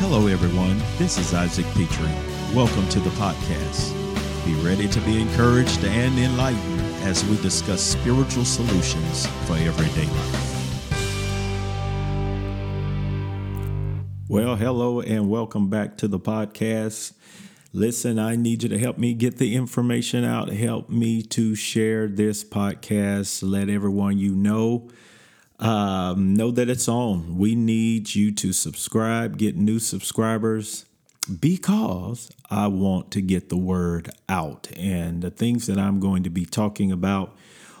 Hello, everyone. This is Isaac Petrie. Welcome to the podcast. Be ready to be encouraged and enlightened as we discuss spiritual solutions for everyday life. Well, hello, and welcome back to the podcast. Listen, I need you to help me get the information out. Help me to share this podcast. Let everyone you know um, know that it's on. We need you to subscribe, get new subscribers because I want to get the word out. And the things that I'm going to be talking about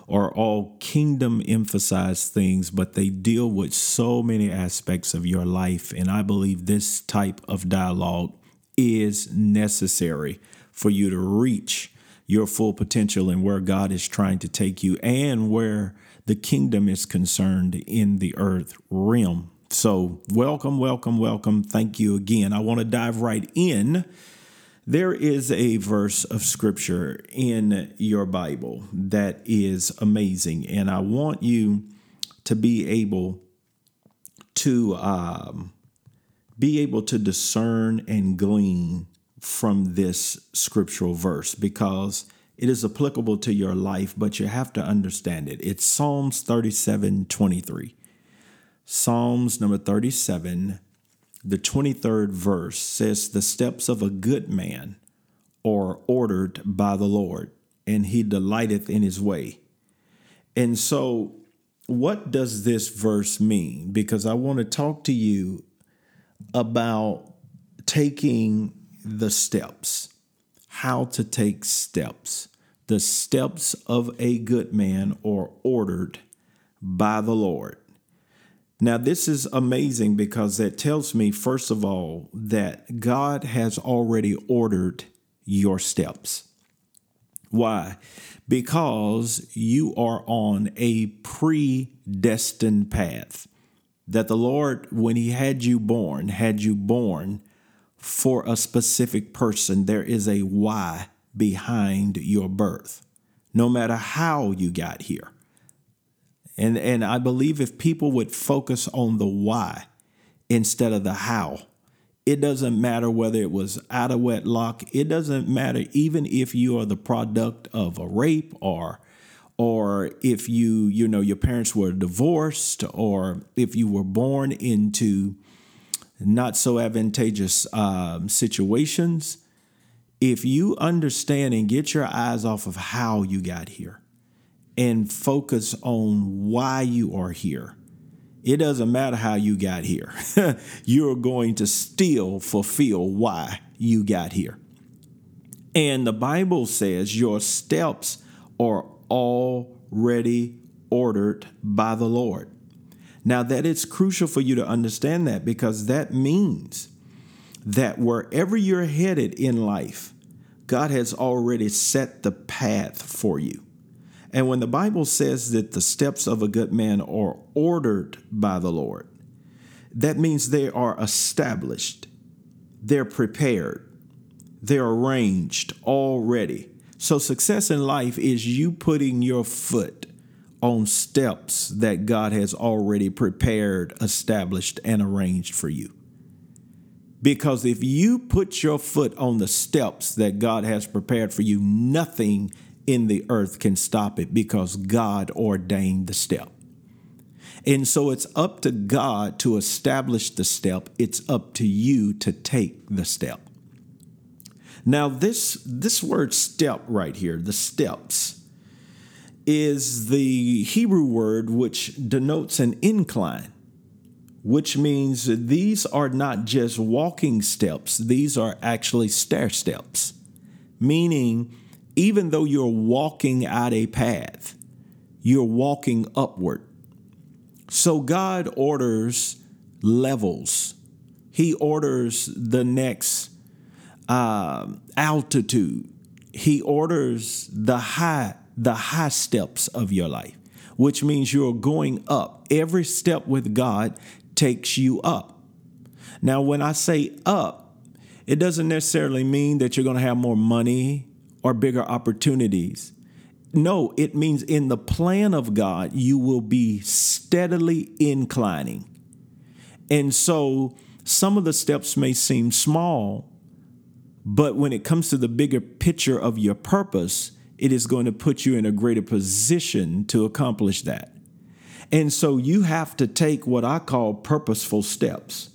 are all kingdom emphasized things, but they deal with so many aspects of your life. And I believe this type of dialogue is necessary for you to reach your full potential and where God is trying to take you and where the kingdom is concerned in the earth realm. So, welcome, welcome, welcome. Thank you again. I want to dive right in. There is a verse of scripture in your Bible that is amazing, and I want you to be able to um, be able to discern and glean from this scriptural verse because it is applicable to your life, but you have to understand it. It's Psalms 37 23. Psalms number 37, the 23rd verse says, The steps of a good man are ordered by the Lord, and he delighteth in his way. And so, what does this verse mean? Because I want to talk to you about taking the steps, how to take steps. The steps of a good man are ordered by the Lord. Now, this is amazing because that tells me, first of all, that God has already ordered your steps. Why? Because you are on a predestined path. That the Lord, when He had you born, had you born for a specific person. There is a why behind your birth, no matter how you got here. And, and I believe if people would focus on the why instead of the how, it doesn't matter whether it was out of wedlock. It doesn't matter even if you are the product of a rape or or if you you know your parents were divorced or if you were born into not so advantageous um, situations, if you understand and get your eyes off of how you got here and focus on why you are here, it doesn't matter how you got here. You're going to still fulfill why you got here. And the Bible says your steps are already ordered by the Lord. Now, that it's crucial for you to understand that because that means that wherever you're headed in life, God has already set the path for you. And when the Bible says that the steps of a good man are ordered by the Lord, that means they are established, they're prepared, they're arranged already. So, success in life is you putting your foot on steps that God has already prepared, established, and arranged for you. Because if you put your foot on the steps that God has prepared for you, nothing in the earth can stop it because God ordained the step. And so it's up to God to establish the step, it's up to you to take the step. Now this this word step right here, the steps is the Hebrew word which denotes an incline, which means these are not just walking steps, these are actually stair steps, meaning even though you're walking out a path, you're walking upward. So God orders levels, He orders the next uh, altitude, He orders the high the high steps of your life, which means you're going up. Every step with God takes you up. Now, when I say up, it doesn't necessarily mean that you're going to have more money or bigger opportunities. No, it means in the plan of God, you will be steadily inclining. And so Some of the steps may seem small, but when it comes to the bigger picture of your purpose, it is going to put you in a greater position to accomplish that. And so you have to take what I call purposeful steps.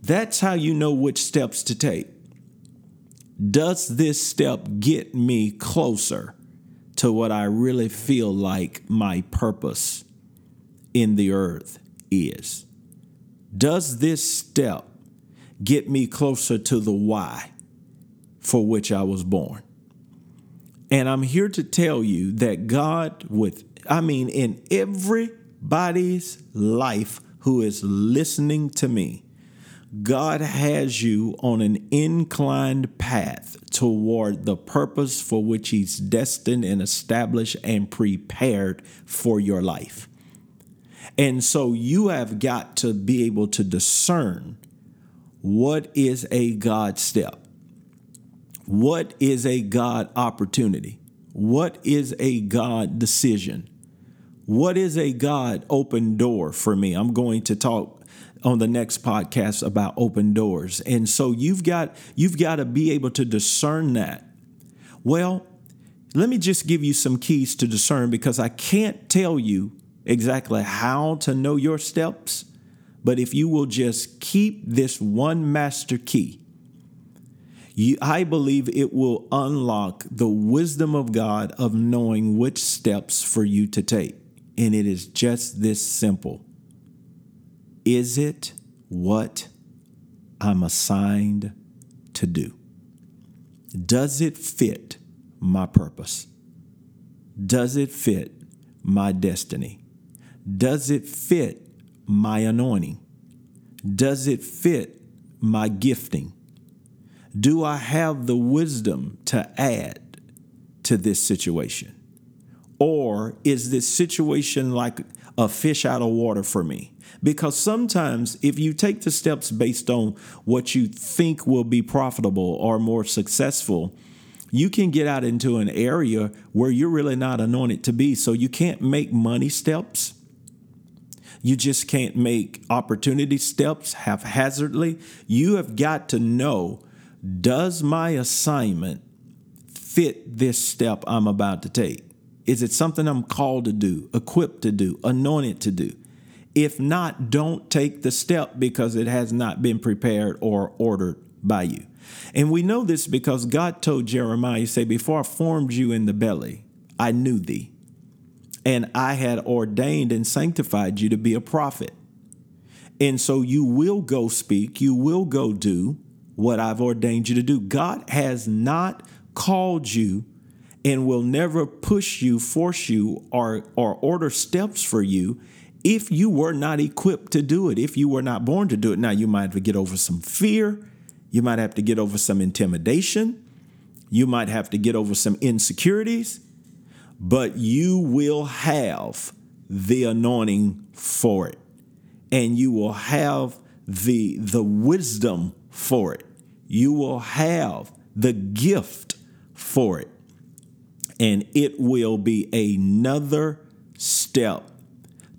That's how you know which steps to take. Does this step get me closer to what I really feel like my purpose in the earth is? Does this step get me closer to the why for which I was born? And I'm here to tell you that God, with, I mean, in everybody's life who is listening to me, God has you on an inclined path toward the purpose for which He's destined and established and prepared for your life. And so you have got to be able to discern what is a God step. What is a God opportunity? What is a God decision? What is a God open door for me? I'm going to talk on the next podcast about open doors. And so you've got you've got to be able to discern that. Well, let me just give you some keys to discern because I can't tell you exactly how to know your steps, but if you will just keep this one master key, I believe it will unlock the wisdom of God of knowing which steps for you to take. And it is just this simple Is it what I'm assigned to do? Does it fit my purpose? Does it fit my destiny? Does it fit my anointing? Does it fit my gifting? Do I have the wisdom to add to this situation? Or is this situation like a fish out of water for me? Because sometimes, if you take the steps based on what you think will be profitable or more successful, you can get out into an area where you're really not anointed to be. So you can't make money steps. You just can't make opportunity steps haphazardly. You have got to know does my assignment fit this step I'm about to take? Is it something I'm called to do, equipped to do, anointed to do? If not, don't take the step because it has not been prepared or ordered by you. And we know this because God told Jeremiah, He said, Before I formed you in the belly, I knew thee. And I had ordained and sanctified you to be a prophet. And so you will go speak, you will go do, what I've ordained you to do. God has not called you and will never push you, force you, or, or order steps for you if you were not equipped to do it, if you were not born to do it. Now, you might have to get over some fear, you might have to get over some intimidation, you might have to get over some insecurities, but you will have the anointing for it. And you will have the, the wisdom for it. You will have the gift for it. And it will be another step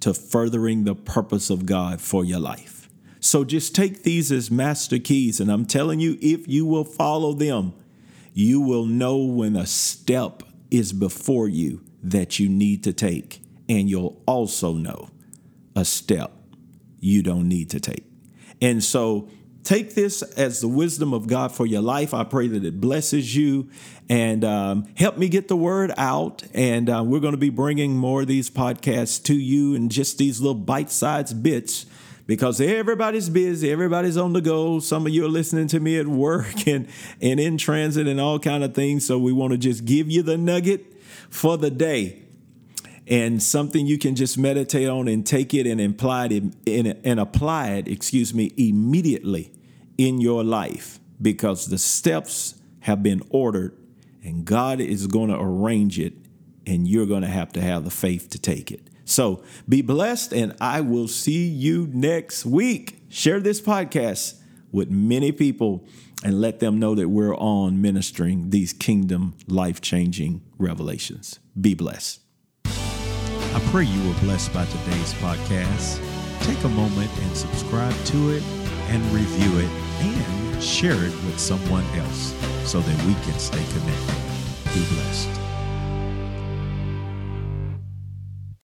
to furthering the purpose of God for your life. So just take these as master keys. And I'm telling you, if you will follow them, you will know when a step is before you that you need to take. And you'll also know a step you don't need to take. And so take this as the wisdom of God for your life. I pray that it blesses you and um, help me get the word out. And uh, we're going to be bringing more of these podcasts to you and just these little bite sized bits because everybody's busy everybody's on the go some of you are listening to me at work and, and in transit and all kind of things so we want to just give you the nugget for the day and something you can just meditate on and take it and apply it and apply it excuse me immediately in your life because the steps have been ordered and God is going to arrange it and you're going to have to have the faith to take it. So be blessed and I will see you next week. Share this podcast with many people and let them know that we're on ministering these kingdom life changing revelations. Be blessed. I pray you were blessed by today's podcast. Take a moment and subscribe to it and review it and share it with someone else so that we can stay connected. Be blessed.